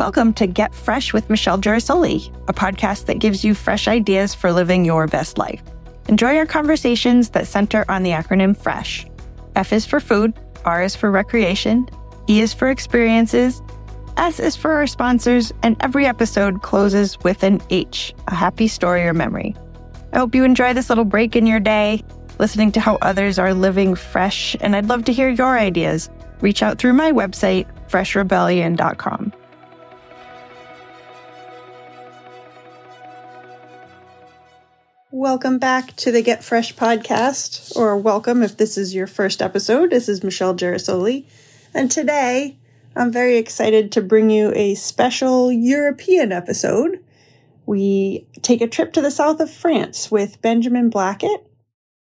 Welcome to Get Fresh with Michelle Girasoli, a podcast that gives you fresh ideas for living your best life. Enjoy our conversations that center on the acronym FRESH. F is for food, R is for recreation, E is for experiences, S is for our sponsors, and every episode closes with an H, a happy story or memory. I hope you enjoy this little break in your day, listening to how others are living fresh, and I'd love to hear your ideas. Reach out through my website, freshrebellion.com. Welcome back to the Get Fresh podcast, or welcome if this is your first episode. This is Michelle Girasoli, and today I'm very excited to bring you a special European episode. We take a trip to the south of France with Benjamin Blackett.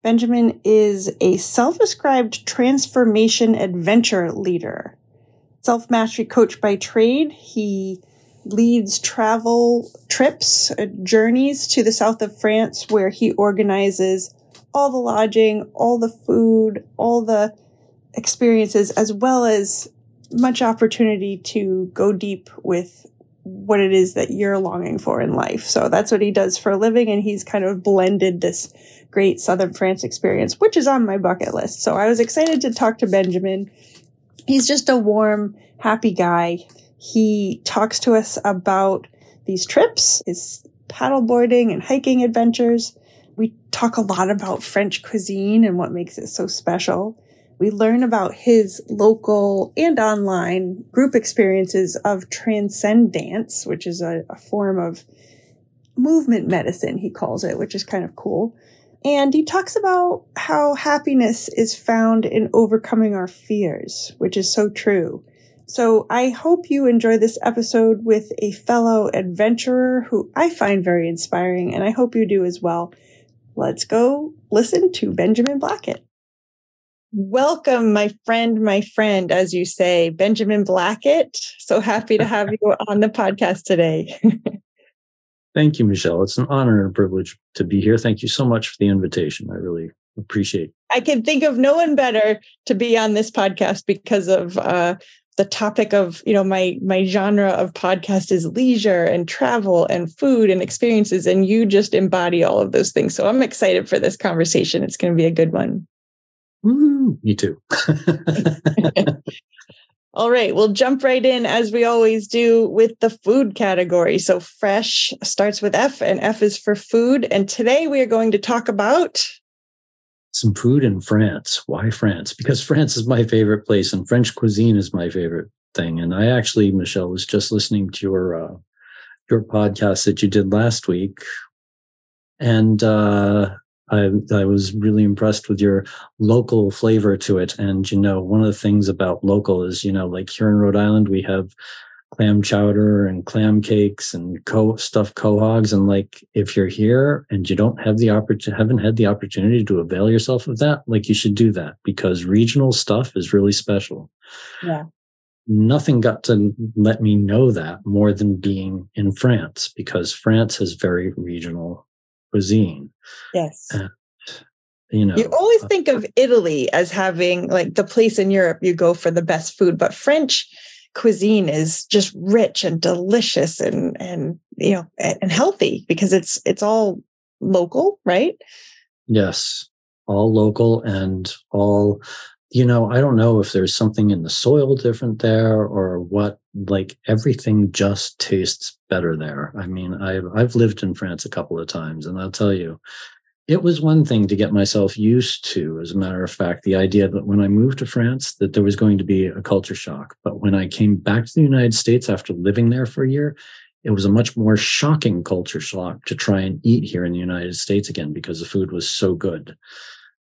Benjamin is a self described transformation adventure leader, self mastery coach by trade. He leads travel trips, uh, journeys to the south of France where he organizes all the lodging, all the food, all the experiences, as well as much opportunity to go deep with what it is that you're longing for in life. So that's what he does for a living. And he's kind of blended this great Southern France experience, which is on my bucket list. So I was excited to talk to Benjamin. He's just a warm, happy guy. He talks to us about these trips, his paddleboarding and hiking adventures. We talk a lot about French cuisine and what makes it so special. We learn about his local and online group experiences of TranscenDance, which is a, a form of movement medicine, he calls it, which is kind of cool. And he talks about how happiness is found in overcoming our fears, which is so true. So I hope you enjoy this episode with a fellow adventurer who I find very inspiring, and I hope you do as well. Let's go listen to Benjamin Blackett. Welcome, my friend, my friend, as you say, Benjamin Blackett. So happy to have you on the podcast today. Thank you, Michelle. It's an honor and a privilege to be here. Thank you so much for the invitation. I really appreciate it. I can think of no one better to be on this podcast because of uh, the topic of you know my my genre of podcast is leisure and travel and food and experiences and you just embody all of those things so i'm excited for this conversation it's going to be a good one Me too all right we'll jump right in as we always do with the food category so fresh starts with f and f is for food and today we are going to talk about some food in France. Why France? Because France is my favorite place and French cuisine is my favorite thing. And I actually, Michelle, was just listening to your uh, your podcast that you did last week, and uh, I I was really impressed with your local flavor to it. And you know, one of the things about local is you know, like here in Rhode Island, we have clam chowder and clam cakes and co stuffed quahogs. And like, if you're here and you don't have the opportunity, haven't had the opportunity to avail yourself of that, like you should do that because regional stuff is really special. Yeah. Nothing got to let me know that more than being in France because France has very regional cuisine. Yes. And, you know, you always uh, think of Italy as having like the place in Europe you go for the best food, but French cuisine is just rich and delicious and and you know and healthy because it's it's all local right yes all local and all you know i don't know if there's something in the soil different there or what like everything just tastes better there. I mean i've i've lived in france a couple of times and i'll tell you it was one thing to get myself used to as a matter of fact the idea that when i moved to france that there was going to be a culture shock. But when i came back to the united states after living there for a year it was a much more shocking culture shock to try and eat here in the united states again because the food was so good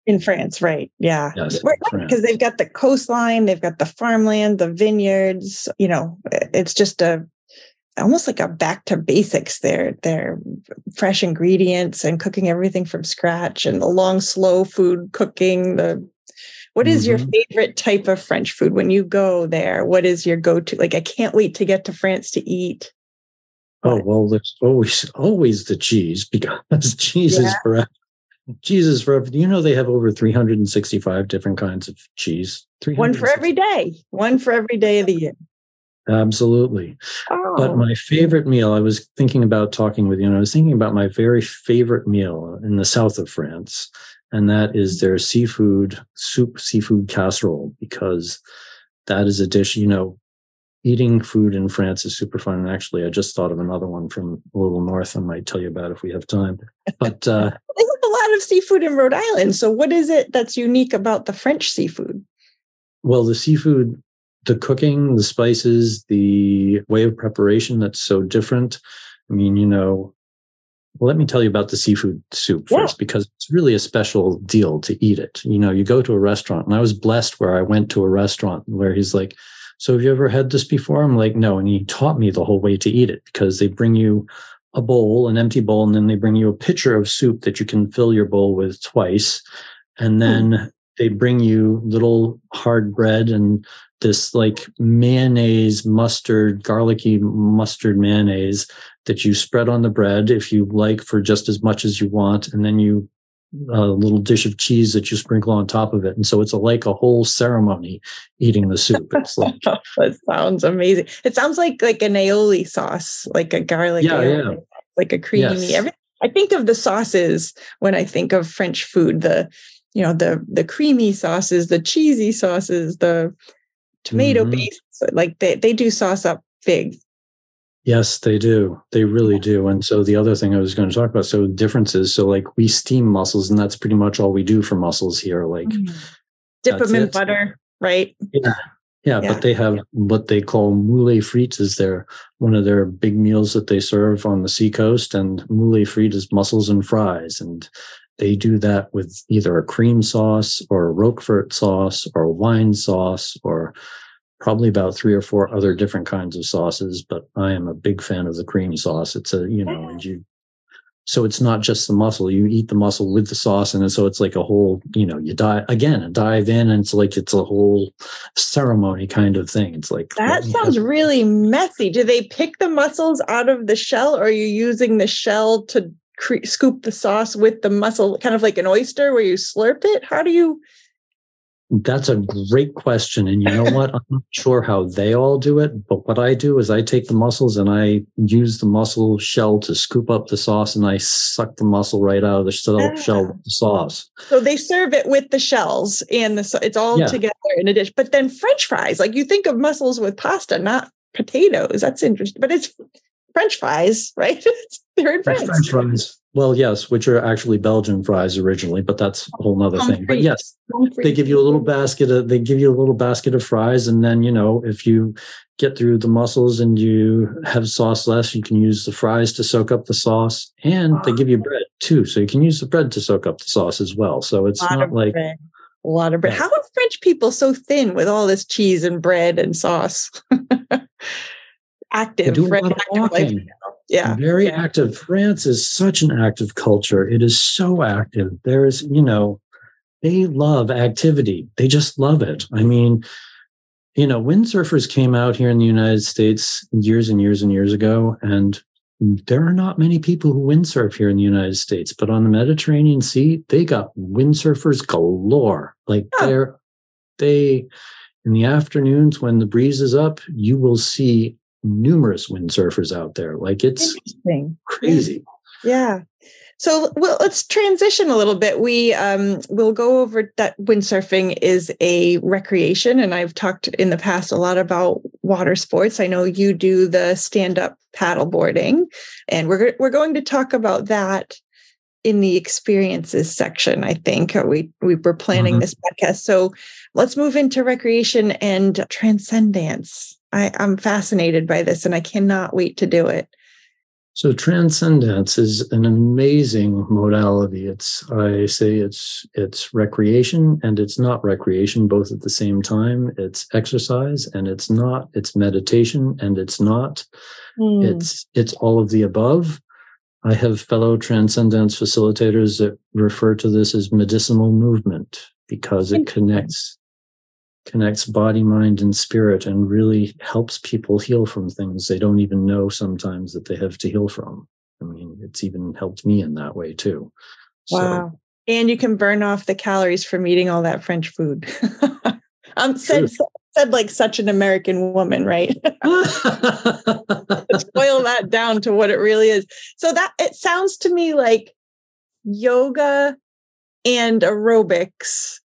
in france right yeah. Yes, because they've got the coastline they've got the farmland the vineyards you know it's just a almost like a back to basics they're they're fresh ingredients and cooking everything from scratch and the long slow food cooking the what is mm-hmm. your favorite type of french food when you go there? What is your go-to like i can't wait to get to france to eat. Oh well there's always always the cheese because cheese yeah. is forever for do you know they have over 365 different kinds of cheese? One for every day. One for every day of the year. Absolutely. Oh. but my favorite meal i was thinking about talking with you and i was thinking about my very favorite meal in the south of france and that is their seafood soup seafood casserole because that is a dish you know eating food in France is super fun. And actually, I just thought of another one from a little north. I might tell you about if we have time. But uh, they have a lot of seafood in Rhode Island. So, what is it that's unique about the French seafood? Well, the seafood, the cooking, the spices, the way of preparation that's so different. I mean, you know, well, let me tell you about the seafood soup yeah. first, because it's really a special deal to eat it. You know, you go to a restaurant, and I was blessed where I went to a restaurant where he's like, so have you ever had this before? I'm like, no. And he taught me the whole way to eat it because they bring you a bowl, an empty bowl, and then they bring you a pitcher of soup that you can fill your bowl with twice. And hmm. then hmm. they bring you little hard bread and this like mayonnaise, mustard, garlicky mustard mayonnaise that you spread on the bread if you like for just as much as you want. And then you a little dish of cheese that you sprinkle on top of it. And so it's a, like a whole ceremony eating the soup. It's like that sounds amazing. It sounds like like an aioli sauce, like a garlic, yeah, aioli, yeah. like a creamy. Yes. Every, I think of the sauces when I think of French food. The you know the the creamy sauces, the cheesy sauces, the tomato mm-hmm. based. Like they they do sauce up big. Yes, they do. They really do. And so the other thing I was going to talk about, so differences. So like we steam mussels, and that's pretty much all we do for mussels here. Like mm. dip them in it. butter, right? Yeah. yeah. Yeah, but they have what they call moules frites is their one of their big meals that they serve on the seacoast. And moules frites is mussels and fries. And they do that with either a cream sauce or a Roquefort sauce or wine sauce or probably about three or four other different kinds of sauces, but I am a big fan of the cream sauce. It's a, you know, and you, so it's not just the mussel. You eat the mussel with the sauce. And so it's like a whole, you know, you dive again, and dive in and it's like, it's a whole ceremony kind of thing. It's like, that sounds really messy. Do they pick the mussels out of the shell or are you using the shell to cre- scoop the sauce with the mussel, kind of like an oyster where you slurp it? How do you, that's a great question. And you know what? I'm not sure how they all do it, but what I do is I take the mussels and I use the mussel shell to scoop up the sauce and I suck the mussel right out of the shell, ah. shell with the sauce. So they serve it with the shells and the it's all yeah. together in a dish. But then French fries, like you think of mussels with pasta, not potatoes. That's interesting. But it's French fries, right? They're in France. French fries. Well, yes, which are actually Belgian fries originally, but that's a whole nother thing. But yes, they give you a little basket of they give you a little basket of fries, and then you know if you get through the mussels and you have sauce less, you can use the fries to soak up the sauce, and they give you ah. bread too, so you can use the bread to soak up the sauce as well. So it's not like bread. a lot of bread. How are French people so thin with all this cheese and bread and sauce? active, active yeah. Very yeah. active. France is such an active culture. It is so active. There's you know they love activity. They just love it. I mean you know windsurfers came out here in the united states years and years and years ago and there are not many people who windsurf here in the united states but on the mediterranean sea they got windsurfers galore. Like oh. they're they in the afternoons when the breeze is up you will see numerous windsurfers out there. Like it's crazy. Yeah. So well, let's transition a little bit. We um, will go over that windsurfing is a recreation, and I've talked in the past a lot about water sports. I know you do the stand-up paddleboarding, and we're we're going to talk about that in the experiences section. I think we we were planning mm-hmm. this podcast. So let's move into recreation and TranscenDance. I, I'm fascinated by this and I cannot wait to do it. So TranscenDance is an amazing modality. It's I say it's it's recreation and it's not recreation both at the same time. It's exercise and it's not. It's meditation and it's not. Mm. It's it's all of the above. I have fellow TranscenDance facilitators that refer to this as medicinal movement because it connects connects body, mind, and spirit and really helps people heal from things they don't even know sometimes that they have to heal from. I mean, it's even helped me in that way too. Wow. So, And you can burn off the calories from eating all that French food. I'm um, said, said like such an American woman, right? Boil that down to what it really is. So that it sounds to me like yoga and aerobics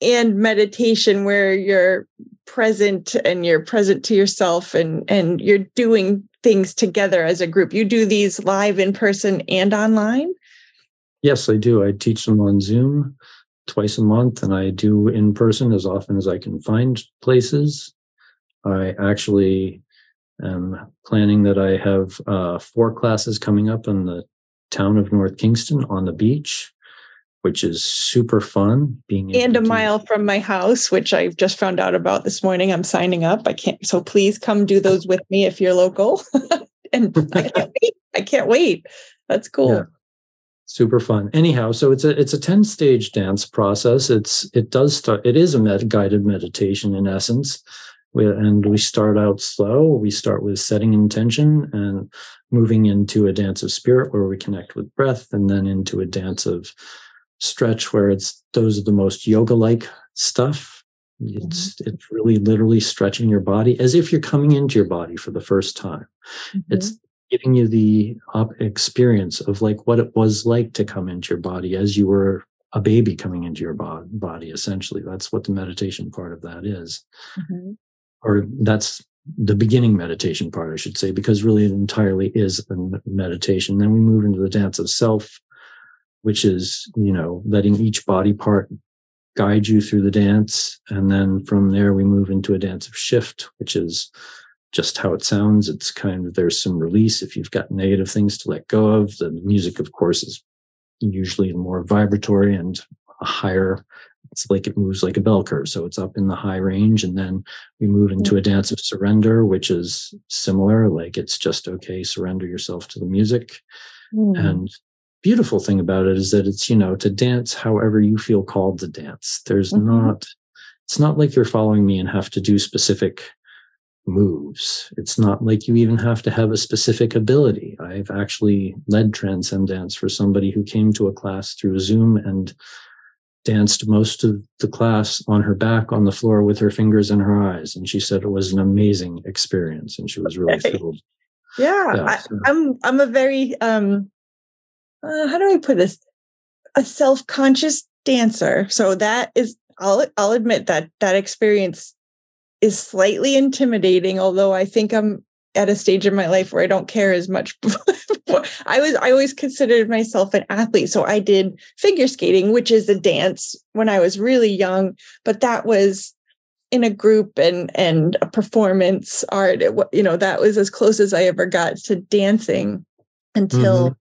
and meditation where you're present and you're present to yourself and and you're doing things together as a group. You do these live in person and online? Yes, I do. I teach them on Zoom twice a month and I do in person as often as I can find places. I actually am planning that I have uh, four classes coming up in the town of North Kingstown on the beach which is super fun being and a mile from my house which i've just found out about this morning. I'm signing up. I can't so please come do those with me if you're local. And I can't wait. I can't wait. That's cool. Yeah. super fun. Anyhow so it's a it's a 10 stage dance process. It's it does start it is a med- guided meditation in essence. We, and we start out slow. We start with setting intention and moving into a dance of spirit where we connect with breath and then into a dance of stretch where it's those are the most yoga like stuff it's mm-hmm. it's really literally stretching your body as if you're coming into your body for the first time mm-hmm. it's giving you the experience of like what it was like to come into your body as you were a baby coming into your body essentially that's what the meditation part of that is. Mm-hmm. or that's the beginning meditation part i should say because really it entirely is a meditation then we move into the dance of self which is, you know, letting each body part guide you through the dance. And then from there, we move into a dance of shift, which is just how it sounds. It's kind of, there's some release if you've got negative things to let go of. The music, of course, is usually more vibratory and a higher it's like it moves like a bell curve. So it's up in the high range. And then we move into a dance of surrender, which is similar. Like it's just okay, surrender yourself to the music. Mm. And beautiful thing about it is that it's you know to dance however you feel called to dance there's mm-hmm. not it's not like you're following me and have to do specific moves it's not like you even have to have a specific ability i've actually led TranscenDance for somebody who came to a class through zoom and danced most of the class on her back on the floor with her fingers in her eyes and she said it was an amazing experience and she was really thrilled yeah, yeah so. I, i'm i'm a very um uh, how do I put this? A self-conscious dancer. So that is, I'll I'll admit that that experience is slightly intimidating. Although I think I'm at a stage in my life where I don't care as much. I was I always considered myself an athlete, so I did figure skating, which is a dance when I was really young. But that was in a group and and a performance art. It, you know that was as close as I ever got to dancing until. Mm-hmm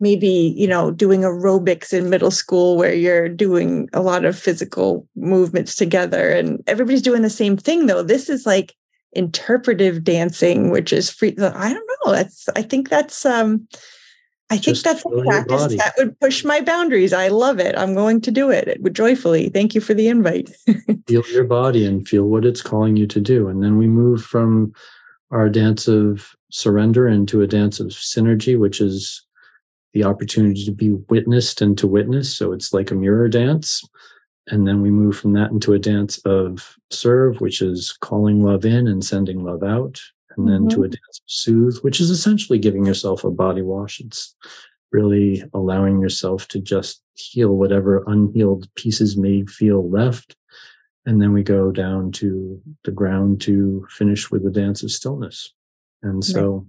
maybe you know doing aerobics in middle school where you're doing a lot of physical movements together. And everybody's doing the same thing though. This is like interpretive dancing which is free i don't know. That's i think that's um i think that's a practice that would push my boundaries. I love it. I'm going to do it, it would joyfully. Thank you for the invite. Feel your body and feel what it's calling you to do. And then we move from our dance of surrender into a dance of synergy which is the opportunity to be witnessed and to witness. So it's like a mirror dance. And then we move from that into a dance of serve, which is calling love in and sending love out. And then mm-hmm. to a dance of soothe, which is essentially giving yourself a body wash. It's really allowing yourself to just heal whatever unhealed pieces may feel left. And then we go down to the ground to finish with the dance of stillness. And so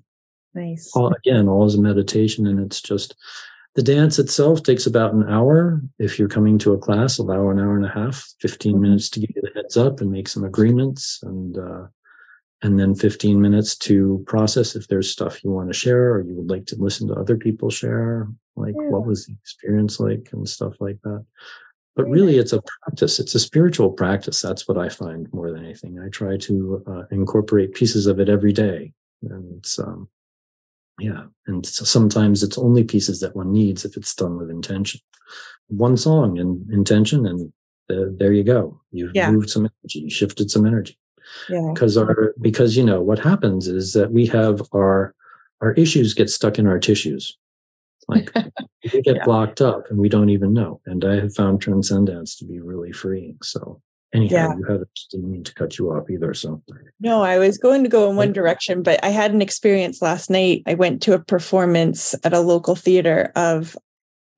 Nice. All, again, all is a meditation, and it's just the dance itself takes about an hour. If you're coming to a class, allow an hour and a half, 15 mm-hmm. minutes to give you the heads up and make some agreements, and uh, and then 15 minutes to process if there's stuff you want to share or you would like to listen to other people share, like yeah. what was the experience like and stuff like that. But really, it's a practice. It's a spiritual practice. That's what I find more than anything. I try to uh, incorporate pieces of it every day, and it's um, yeah and sometimes it's only pieces that one needs if it's done with intention one song and intention and there you go you've yeah. moved some energy you shifted some energy yeah. because our because you know what happens is that we have our our issues get stuck in our tissues Like we get yeah. blocked up and we don't even know. And I have found TranscenDance to be really freeing. So anyhow, yeah. you have didn't mean to cut you off either. So no, I was going to go in one direction, but I had an experience last night. I went to a performance at a local theater of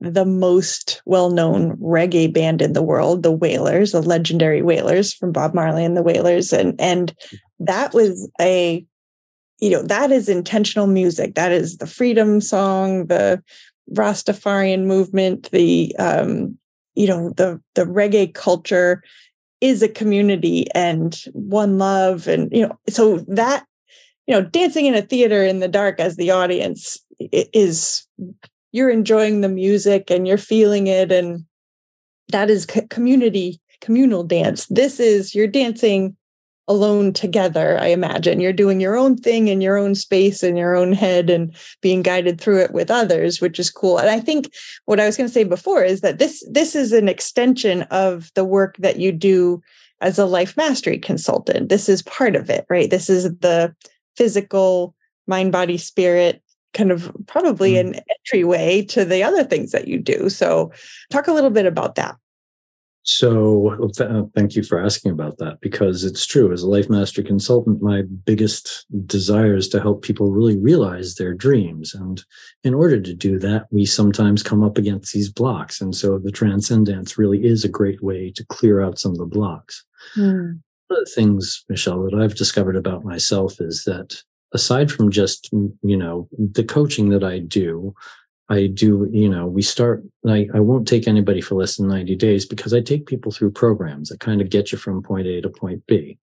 the most well-known reggae band in the world, the Wailers, the legendary Wailers from Bob Marley and the Wailers. And and that was a you know, that is intentional music. That is the freedom song, the Rastafarian movement, the um, you know, the the reggae culture is a community and one love. And, you know, so that, you know, dancing in a theater in the dark as the audience is you're enjoying the music and you're feeling it and that is community communal dance this is you're dancing alone together i imagine. You're doing your own thing in your own space in your own head and being guided through it with others which is cool. And i think what i was going to say before is that this this is an extension of the work that you do as a life mastery consultant. This is part of it right? This is the physical mind body spirit kind of probably mm. an entryway to the other things that you do. So talk a little bit about that so th- uh, thank you for asking about that because it's true. As a life master consultant, my biggest desire is to help people really realize their dreams. And in order to do that, we sometimes come up against these blocks. And so the TranscenDance really is a great way to clear out some of the blocks. Mm. One of the things, Michelle, that I've discovered about myself is that aside from just, you know, the coaching that I do, I do, you know, we start, I, I won't take anybody for less than 90 days because I take people through programs that kind of get you from point A to point B.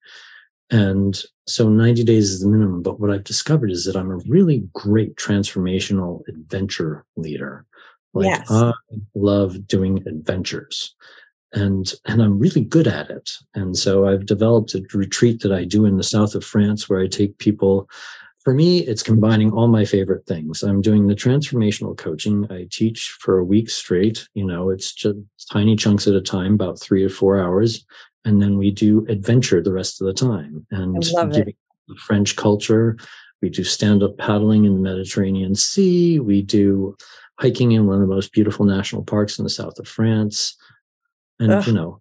And so 90 days is the minimum. But what I've discovered is that I'm a really great transformational adventure leader. Like yes. I love doing adventures and and I'm really good at it. And so I've developed a retreat that I do in the south of France where I take people for me, it's combining all my favorite things. I'm doing the transformational coaching. I teach for a week straight. You know, it's just tiny chunks at a time, about three or four hours. And then we do adventure the rest of the time. And giving the French culture. We do stand up paddling in the Mediterranean Sea. We do hiking in one of the most beautiful national parks in the south of France. And, Ugh. you know,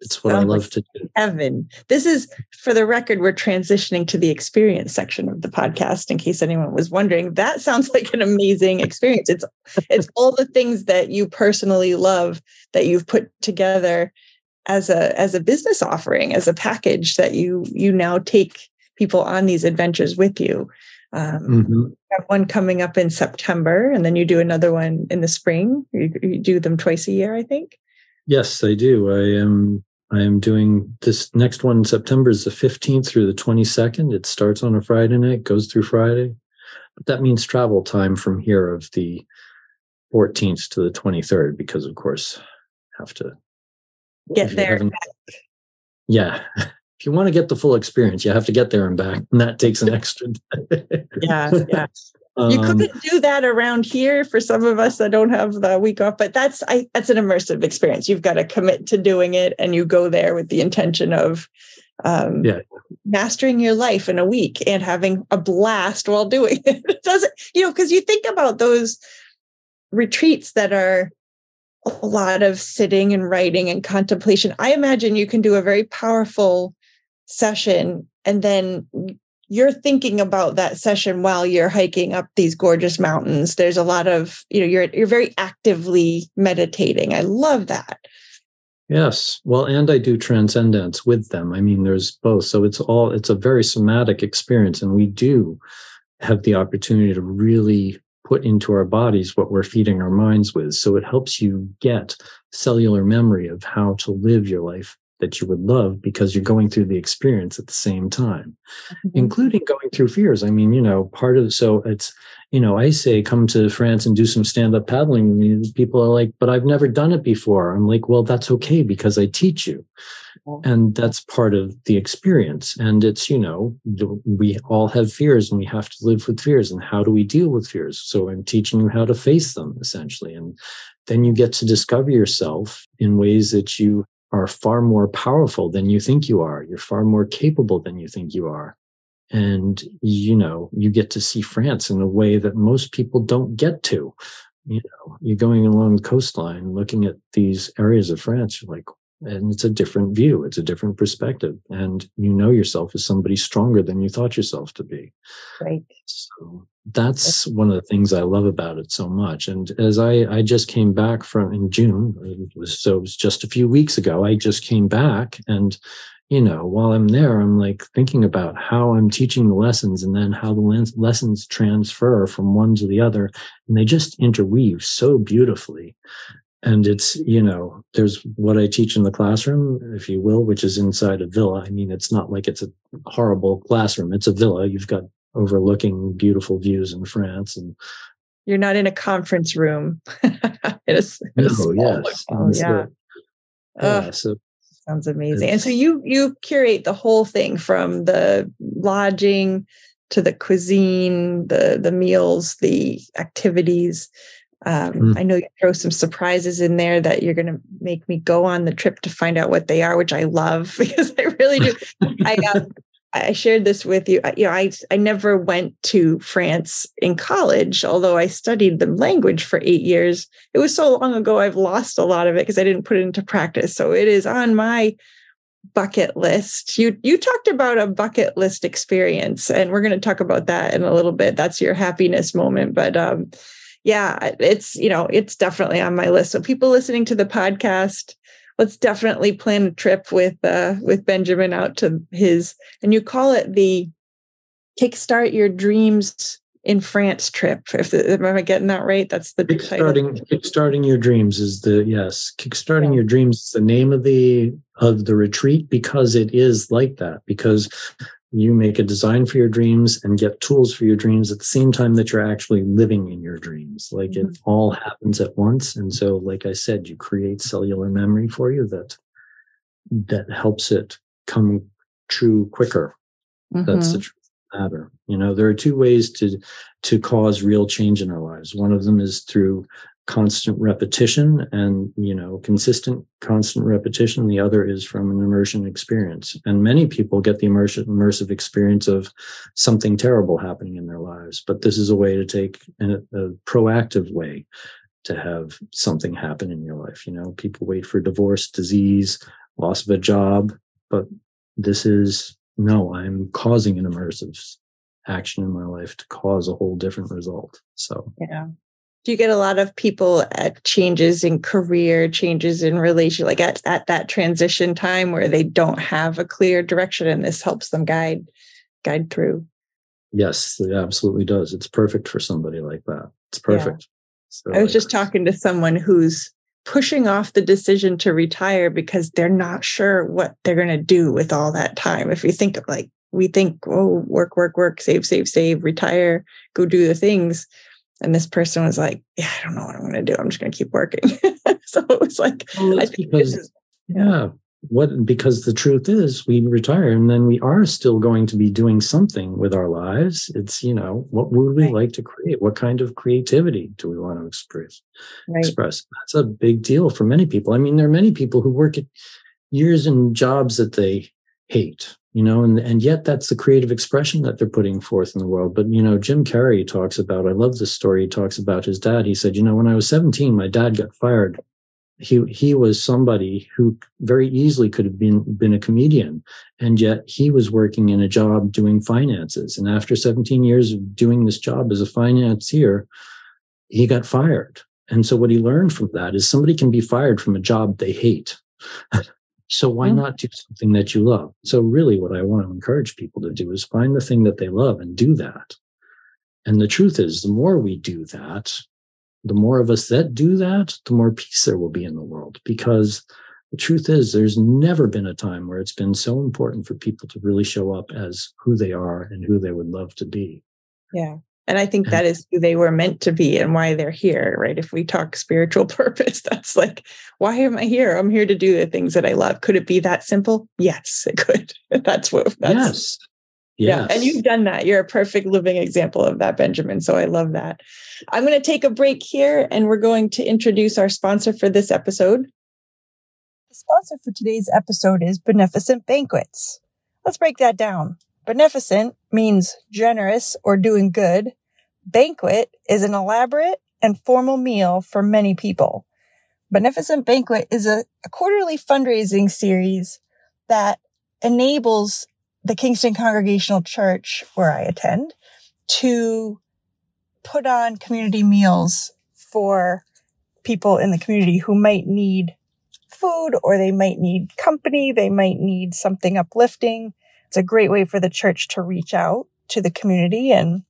it's what I love to do. Heaven. This is, for the record, we're transitioning to the experience section of the podcast. In case anyone was wondering, that sounds like an amazing experience. It's it's all the things that you personally love that you've put together as a as a business offering, as a package that you you now take people on these adventures with you. Um, mm-hmm. you have one coming up in September, and then you do another one in the spring. You, you do them twice a year, I think. Yes, I do. I am I am doing this next one September is the 15th through the 22nd. It starts on a Friday night, goes through Friday. But that means travel time from here of the 14th to the 23rd, because of course, have to get there. Yeah. If you want to get the full experience, you have to get there and back. And that takes an extra day. yeah. Yeah. you um, couldn't do that around here for some of us that don't have the week off, but that's I that's an immersive experience. You've got to commit to doing it, and you go there with the intention of um, yeah. mastering your life in a week and having a blast while doing it. it doesn't you know because you think about those retreats that are a lot of sitting and writing and contemplation. I imagine you can do a very powerful session and then you're thinking about that session while you're hiking up these gorgeous mountains. There's a lot of you know you're you're very actively meditating. I love that. Yes. Well and i do TranscenDance with them. I mean there's both. So it's all it's a very somatic experience and we do have the opportunity to really put into our bodies what we're feeding our minds with. So it helps you get cellular memory of how to live your life that you would love because you're going through the experience at the same time, mm-hmm. including going through fears. I mean, you know, part of so it's, you know, I say come to France and do some stand up paddling. People are like, but I've never done it before. I'm like, well, that's okay because I teach you. And that's part of the experience. And it's, you know, we all have fears and we have to live with fears. And how do we deal with fears? So I'm teaching you how to face them essentially. And then you get to discover yourself in ways that you are far more powerful than you think you are. You're far more capable than you think you are. And, you know, you get to see France in a way that most people don't get to. you know, you're going along the coastline, looking at these areas of France. You're like, and it's a different view. It's a different perspective, and you know yourself as somebody stronger than you thought yourself to be. Right. So that's one of the things I love about it so much. And as I, I just came back from in June, was, so it was just a few weeks ago, I just came back and, you know, while I'm there, I'm like thinking about how I'm teaching the lessons and then how the lessons transfer from one to the other. And they just interweave so beautifully. And it's, you know, there's what I teach in the classroom, if you will, which is inside a villa. I mean, it's not like it's a horrible classroom. It's a villa. You've got overlooking beautiful views in France. And you're not in a conference room. it is. No, yes. Oh, yeah. yeah so sounds amazing. And so you you curate the whole thing from the lodging to the cuisine, the the meals, the activities. Um, mm. I know you throw some surprises in there that you're going to make me go on the trip to find out what they are, which I love because I really do. I um, I shared this with you. You know, I I never went to France in college, although I studied the language for eight years. It was so long ago, I've lost a lot of it because I didn't put it into practice. So it is on my bucket list. You you talked about a bucket list experience, and we're going to talk about that in a little bit. That's your happiness moment, but um, yeah, it's you know it's definitely on my list. So people listening to the podcast let's definitely plan a trip with uh, with Benjamin out to his and you call it the kickstart your dreams in France trip. If the, am I getting that right? That's the kickstarting title. kickstarting your dreams is the yes kickstarting yeah. your dreams is the name of the of the retreat because it is like that because you make a design for your dreams and get tools for your dreams at the same time that you're actually living in your dreams like mm-hmm. it all happens at once and so like i said you create cellular memory for you that that helps it come true quicker mm-hmm. that's the mm-hmm. truth matter you know there are two ways to to cause real change in our lives one of them is through constant repetition and you know consistent constant repetition. The other is from an immersion experience. And many people get the immersive immersive experience of something terrible happening in their lives but this is a way to take a, a proactive way to have something happen in your life. You know people wait for divorce disease loss of a job but this is no i'm causing an immersive action in my life to cause a whole different result. So yeah do you get a lot of people at changes in career changes in relation like at, at that transition time where they don't have a clear direction and this helps them guide guide through? Yes it absolutely does. It's perfect for somebody like that. It's perfect. Yeah. so i was just talking to someone who's pushing off the decision to retire because they're not sure what they're going to do with all that time. If you think of like we think oh work work work save save save retire go do the things and this person was like, "Yeah, I don't know what I'm going to do. I'm just going to keep working." so it was like, well, I think because, is, yeah. yeah, what because the truth is, we retire and then we are still going to be doing something with our lives. It's you know, what would we right. like to create? What kind of creativity do we want to express? Right. Express. That's a big deal for many people. I mean, there are many people who work at years in jobs that they hate you know and and yet that's the creative expression that they're putting forth in the world. But you know jim carrey talks about i love this story he talks about his dad. He said you know when i was 17 my dad got fired. He he was somebody who very easily could have been been a comedian and yet he was working in a job doing finances. And after 17 years of doing this job as a financier he got fired. And so what he learned from that is somebody can be fired from a job they hate So why mm-hmm. not do something that you love? So really what I want to encourage people to do is find the thing that they love and do that. And the truth is the more we do that, the more of us that do that, the more peace there will be in the world because the truth is there's never been a time where it's been so important for people to really show up as who they are and who they would love to be. Yeah. And I think mm-hmm. that is who they were meant to be and why they're here, right? If we talk spiritual purpose, that's like, why am I here? I'm here to do the things that I love. Could it be that simple? Yes, it could. That's what. That's, yes. Yes. Yeah. And you've done that. You're a perfect living example of that, Benjamin. So I love that. I'm going to take a break here and we're going to introduce our sponsor for this episode. The sponsor for today's episode is Beneficent Banquets. Let's break that down. Beneficent means generous or doing good. Banquet is an elaborate and formal meal for many people. Beneficent Banquet is a, a quarterly fundraising series that enables the Kingston Congregational Church, where I attend, to put on community meals for people in the community who might need food or they might need company. They might need something uplifting. It's a great way for the church to reach out to the community and,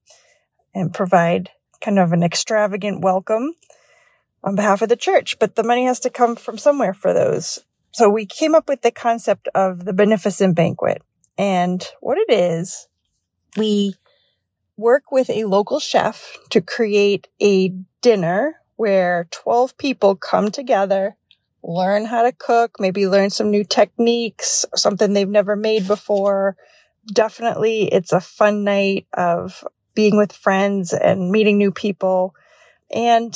and provide kind of an extravagant welcome on behalf of the church. But the money has to come from somewhere for those. So we came up with the concept of the beneficent banquet. And what it is, we work with a local chef to create a dinner where 12 people come together, learn how to cook, maybe learn some new techniques, something they've never made before. Definitely, it's a fun night of being with friends and meeting new people. And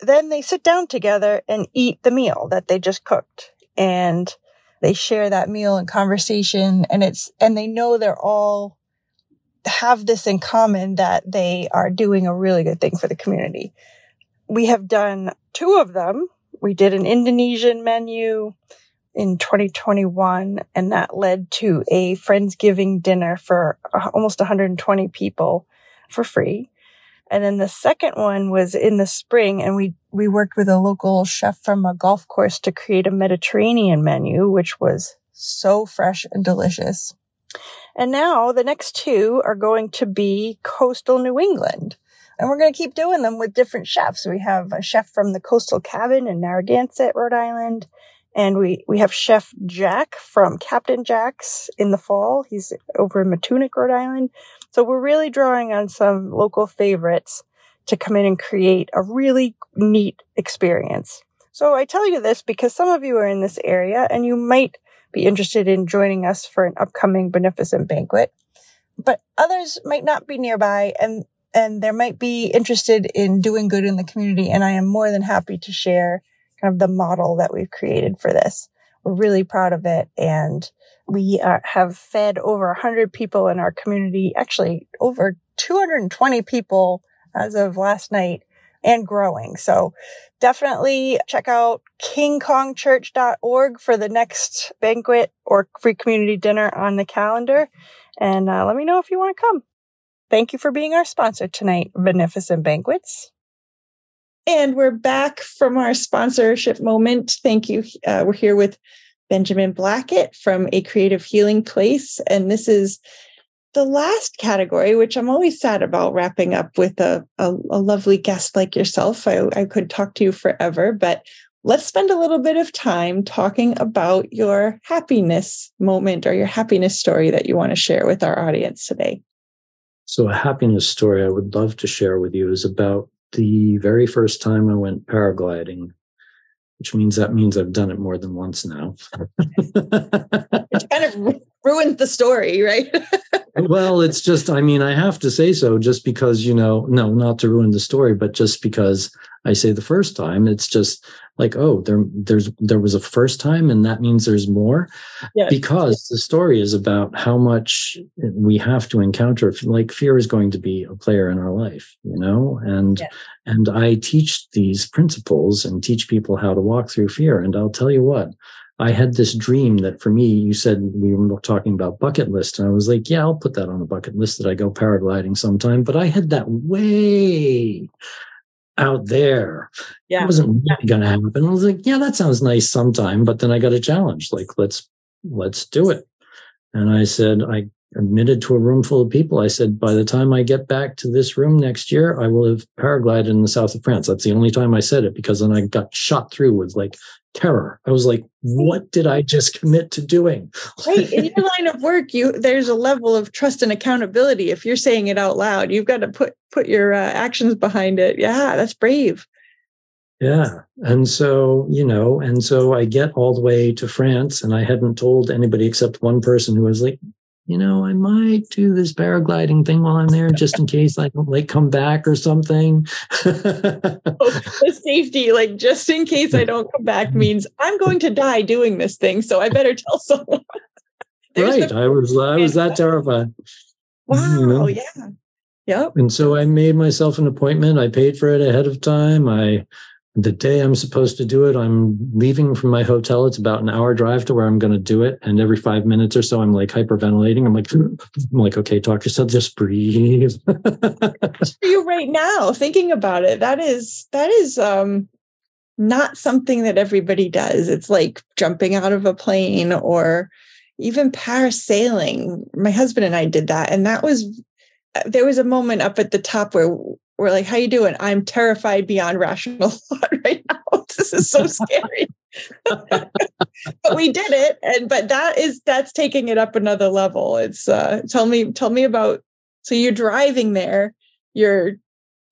then they sit down together and eat the meal that they just cooked. And they share that meal and conversation and it's, and they know they're all have this in common that they are doing a really good thing for the community. We have done two of them. We did an Indonesian menu in 2021 and that led to a Friendsgiving dinner for uh, almost 120 people for free. And then the second one was in the spring and we, we worked with a local chef from a golf course to create a Mediterranean menu, which was so fresh and delicious. And now the next two are going to be coastal New England. And we're going to keep doing them with different chefs. We have a chef from the coastal cabin in Narragansett, Rhode Island. And we, we have Chef Jack from Captain Jack's in the fall. He's over in Matunuck, Rhode Island. So we're really drawing on some local favorites to come in and create a really neat experience. So I tell you this because some of you are in this area and you might be interested in joining us for an upcoming beneficent banquet, but others might not be nearby and and they might be interested in doing good in the community. And I am more than happy to share kind of the model that we've created for this. We're really proud of it. And we are, have fed over 100 people in our community, actually over 220 people as of last night and growing. So definitely check out kingcongchurch.org for the next banquet or free community dinner on the calendar. And uh, let me know if you want to come. Thank you for being our sponsor tonight, Beneficent Banquets. And we're back from our sponsorship moment. Thank you. Uh, we're here with Benjamin Blackett from A Creative Healing Place. And this is the last category, which I'm always sad about wrapping up with a, a, a lovely guest like yourself. I, I could talk to you forever, but let's spend a little bit of time talking about your happiness moment or your happiness story that you want to share with our audience today. So, a happiness story I would love to share with you is about the very first time I went paragliding which means that means I've done it more than once now. it kind of ruins the story, right? well, it's just, I mean, I have to say so just because, you know, no, not to ruin the story, but just because I say the first time, it's just like, oh, there, there's, there was a first time and that means there's more because the story is about how much we have to encounter. Like fear is going to be a player in our life, you know, and, and I teach these principles and teach people how to walk through fear. And I'll tell you what, I had this dream that for me, you said we were talking about bucket list. And I was like, yeah, I'll put that on a bucket list that I go paragliding sometime. But I had that way out there. Yeah. It wasn't really going to happen. I was like, yeah, that sounds nice sometime. But then I got a challenge. Like, let's, let's do it. And I said, I admitted to a room full of people. I said, by the time I get back to this room next year, I will have paraglided in the south of France. That's the only time I said it because then I got shot through with like terror. I was like, what did I just commit to doing? right. In your line of work, you there's a level of trust and accountability. If you're saying it out loud, you've got to put put your uh, actions behind it. Yeah, that's brave. Yeah. And so, you know, and so I get all the way to France and I hadn't told anybody except one person who was like, you know, I might do this paragliding thing while I'm there just in case I don't like come back or something. oh, the safety, like just in case I don't come back mm. means I'm going to die doing this thing. So I better tell someone. right. The- I was I was that terrified. Wow. You know? Yeah. Yep. And so I made myself an appointment. I paid for it ahead of time. I the day I'm supposed to do it, I'm leaving from my hotel. It's about an hour drive to where I'm going to do it. And every five minutes or so, I'm like hyperventilating. I'm like, I'm like, okay, talk yourself, just breathe. You right now, thinking about it, that is that is um not something that everybody does. It's like jumping out of a plane or even parasailing. My husband and I did that, and that was there was a moment up at the top where we're like, "How you doing?" I'm terrified beyond rational thought right now. This is so scary. but we did it, and but that is that's taking it up another level. It's uh, tell me tell me about. So you're driving there. You're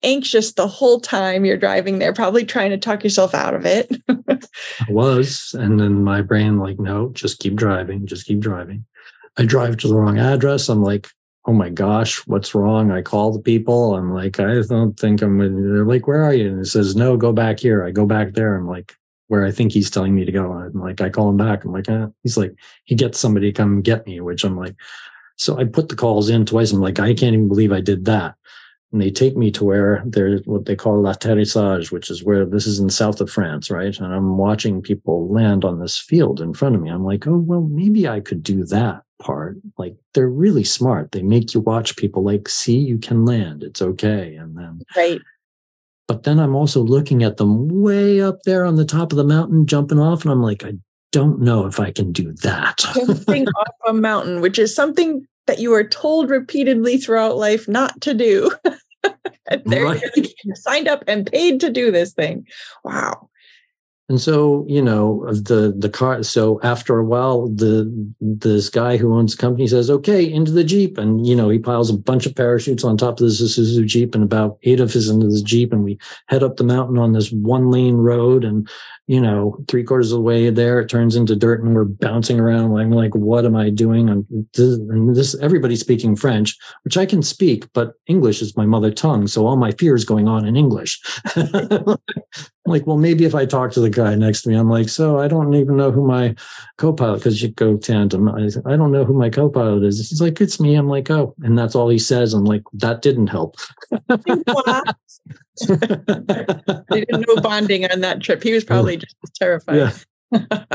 anxious the whole time you're driving there, probably trying to talk yourself out of it. I was, and then my brain like, no, just keep driving, just keep driving. I drive to the wrong address. I'm like, oh my gosh, what's wrong? I call the people. I'm like, I don't think I'm. They're like, where are you? And it says, no, go back here. I go back there. I'm like, where I think he's telling me to go. I'm like, I call him back. I'm like, eh. he's like, he gets somebody to come get me, which I'm like, so I put the calls in twice. I'm like, I can't even believe I did that. And they take me to where there's what they call l'atterrissage, which is where this is in south of France, right? And I'm watching people land on this field in front of me. I'm like, oh, well, maybe I could do that part. Like they're really smart. They make you watch people like, see, you can land. It's okay. And then right. But then I'm also looking at them way up there on the top of the mountain, jumping off, and I'm like, I don't know if I can do that. Jumping off a mountain, which is something that you are told repeatedly throughout life not to do. and there right. you signed up and paid to do this thing. Wow. And so, you know, the the car. So after a while, the this guy who owns the company says, "Okay, into the jeep," and you know, he piles a bunch of parachutes on top of this Isuzu jeep, and about eight of us into the jeep, and we head up the mountain on this one lane road, and you know, three quarters of the way there, it turns into dirt and we're bouncing around. I'm like, what am I doing? And this, and this, everybody's speaking French, which I can speak, but English is my mother tongue. So all my fear is going on in English. like, well, maybe if I talk to the guy next to me, I'm like, so I don't even know who my co-pilot, because you go tandem. I, I don't know who my co-pilot is. He's like, it's me. I'm like, oh, and that's all he says. I'm like, that didn't help. they didn't know bonding on that trip. He was probably just terrified. Yeah.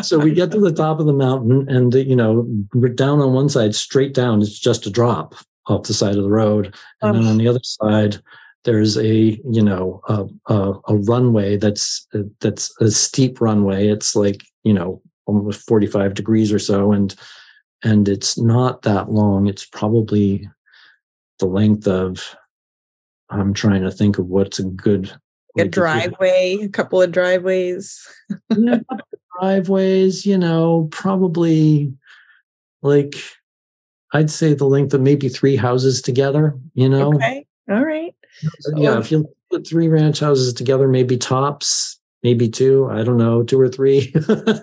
so we get to the top of the mountain, and you know, we're down on one side, straight down. It's just a drop off the side of the road, and then oh. on the other side, there's a you know a, a, a runway that's that's a steep runway. It's like you know almost 45 degrees or so, and and it's not that long. It's probably the length of I'm trying to think of what's a good a driveway, a couple of driveways. yeah, driveways, you know, probably like I'd say the length of maybe three houses together, you know. Okay. All right. Yeah, if you put three ranch houses together, maybe tops, maybe two i don't know two or three.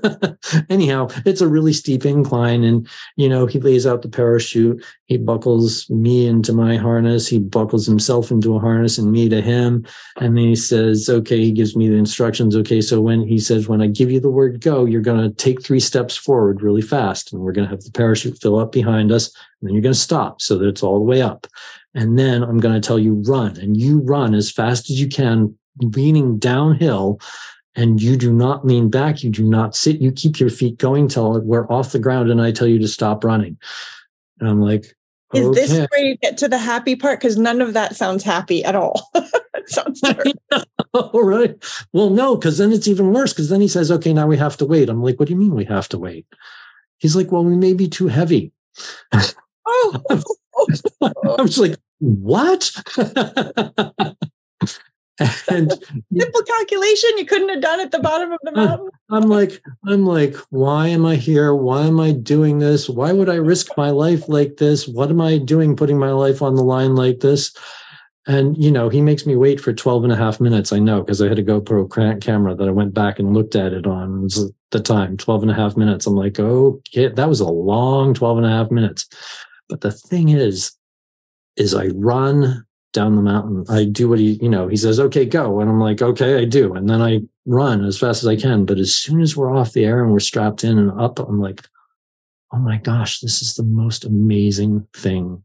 Anyhow it's a really steep incline and you know he lays out the parachute. He buckles me into my harness. He buckles himself into a harness and me to him. And then he says okay he gives me the instructions. Okay so when he says when i give you the word go you're going to take three steps forward really fast and we're going to have the parachute fill up behind us and then you're going to stop so that it's all the way up. And then i'm going to tell you run and you run as fast as you can leaning downhill and you do not lean back. You do not sit. You keep your feet going till we're off the ground and I tell you to stop running. And I'm like, is this where you get to the happy part? Because none of that sounds happy at all. it sounds all right. Well, no, because then it's even worse. Because then he says, okay, now we have to wait. I'm like, what do you mean we have to wait? He's like, well, we may be too heavy. Oh. I was like, what? and simple calculation you couldn't have done at the bottom of the uh, mountain. I'm like i'm like why am i here? Why am i doing this? Why would i risk my life like this? What am i doing putting my life on the line like this? And you know he makes me wait for 12 and a half minutes i know because i had a gopro camera that i went back and looked at it on it was the time 12 and a half minutes. I'm like okay that was a long 12 and a half minutes. But the thing is is i run down the mountain. I do what he, you know, he says, okay, go. And I'm like, okay, I do. And then I run as fast as I can. But as soon as we're off the air and we're strapped in and up, I'm like, oh my gosh, this is the most amazing thing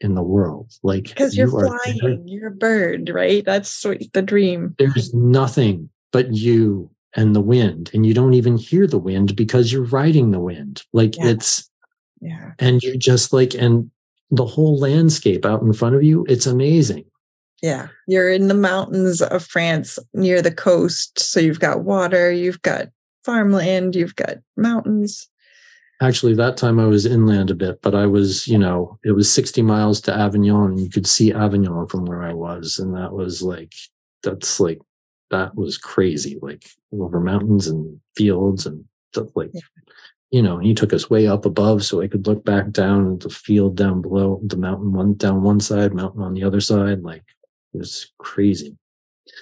in the world. Like because you're you flying, are, you're a bird, right? That's the dream. There's nothing but you and the wind, and you don't even hear the wind because you're riding the wind. Like yeah. it's, yeah, and you're just like, and the whole landscape out in front of you, it's amazing. Yeah, you're in the mountains of France near the coast, so you've got water, you've got farmland, you've got mountains. Actually, that time I was inland a bit, but I was, you know, it was 60 miles to Avignon and you could see Avignon from where I was. And that was like, that's like, that was crazy, like over mountains and fields and stuff like, yeah. You know, he took us way up above so I could look back down at the field down below, the mountain one down one side, mountain on the other side. Like it was crazy.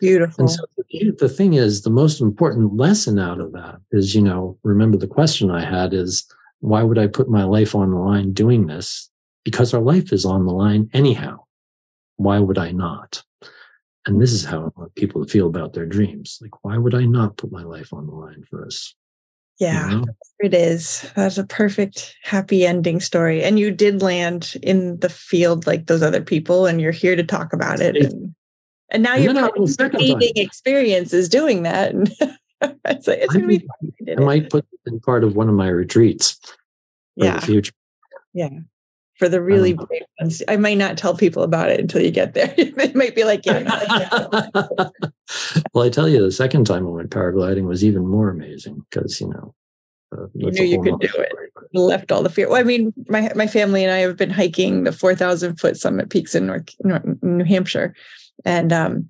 Beautiful. And so the, the thing is, the most important lesson out of that is, you know, remember the question I had is, why would I put my life on the line doing this? Because our life is on the line anyhow. Why would I not? And this is how I want people to feel about their dreams. Like, why would I not put my life on the line for us? Yeah, you know? it is. That's a perfect happy ending story. And you did land in the field like those other people, and you're here to talk about it. And, and now and you're gaining experiences doing that. it's, like, it's gonna be I might put in part of one of my retreats yeah. future. Yeah. For the really um, brave ones. I might not tell people about it until you get there. it might be like, yeah. well, I tell you, the second time I went paragliding was even more amazing because, you know, uh, you knew you could do it. Left all the fear. Well, I mean, my my family and I have been hiking the four thousand foot summit peaks in North, North New Hampshire, and um,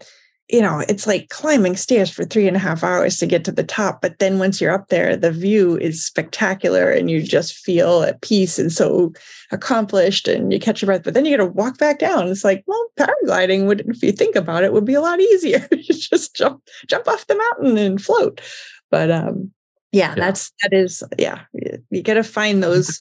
you know, it's like climbing stairs for three and a half hours to get to the top. But then once you're up there, the view is spectacular and you just feel at peace and so accomplished and you catch your breath. But then you got to walk back down. It's like, well, paragliding would, if you think about it, would be a lot easier. you just jump, jump off the mountain and float. But um, yeah, yeah, that's, that is, yeah, you, you got to find those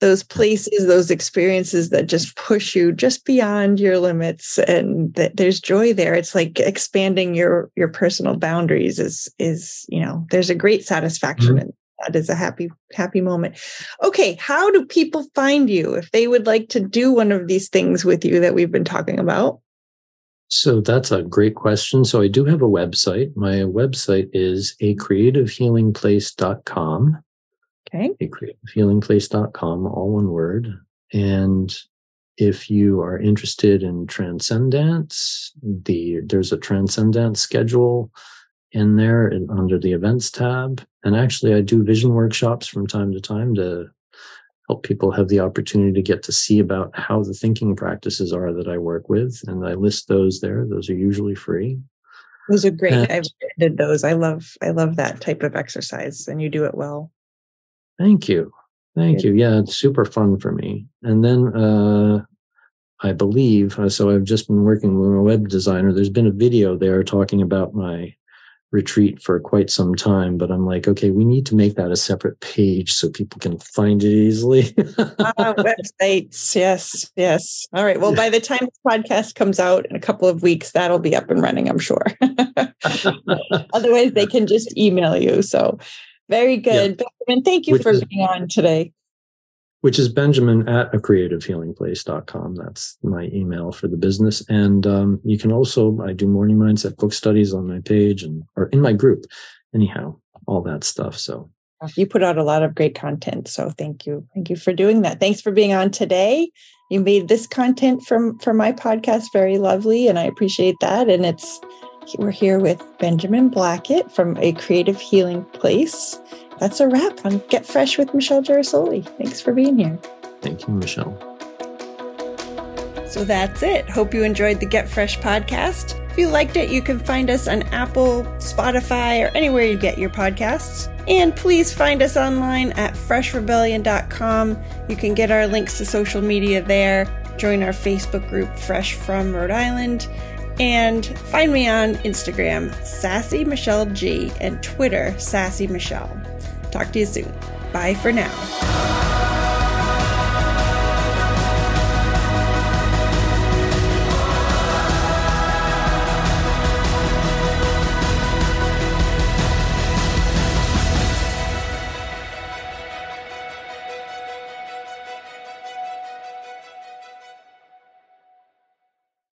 those places, those experiences that just push you just beyond your limits, and that there's joy there. It's like expanding your your personal boundaries. Is is you know there's a great satisfaction mm-hmm. in that is a happy happy moment. Okay, how do people find you if they would like to do one of these things with you that we've been talking about? So that's a great question. So I do have a website. My website is a Okay. creativehealingplace.com, all one word. And if you are interested in TranscenDance, the there's a TranscenDance schedule in there and under the events tab. And actually, I do vision workshops from time to time to help people have the opportunity to get to see about how the thinking practices are that I work with. And I list those there. Those are usually free. Those are great. And, I've did those. I love I love that type of exercise and you do it well. Thank you. Thank you. Yeah, it's super fun for me. And then uh, I believe, uh, so I've just been working with a web designer. There's been a video there talking about my retreat for quite some time, but I'm like, okay, we need to make that a separate page so people can find it easily. uh, websites, yes, yes. All right. Well, by the time this podcast comes out in a couple of weeks, that'll be up and running, I'm sure. Otherwise, they can just email you. So very good. Yeah. Benjamin, thank you which for is, being on today. Which is Benjamin at a creativehealingplace.com. That's my email for the business. And um, you can also, I do morning mindset book studies on my page and or in my group. Anyhow, all that stuff. So you put out a lot of great content. So thank you. Thank you for doing that. Thanks for being on today. You made this content from for my podcast very lovely, and I appreciate that. And it's we're here with Benjamin Blackett from A Creative Healing Place. That's a wrap on Get Fresh with Michelle Girasoli. Thanks for being here. Thank you, Michelle. So that's it. Hope you enjoyed the Get Fresh podcast. If you liked it, you can find us on Apple, Spotify, or anywhere you get your podcasts. And please find us online at freshrebellion.com. You can get our links to social media there. Join our Facebook group, Fresh from Rhode Island and find me on Instagram, Sassy Michelle G, and Twitter, Sassy Michelle. Talk to you soon. Bye for now.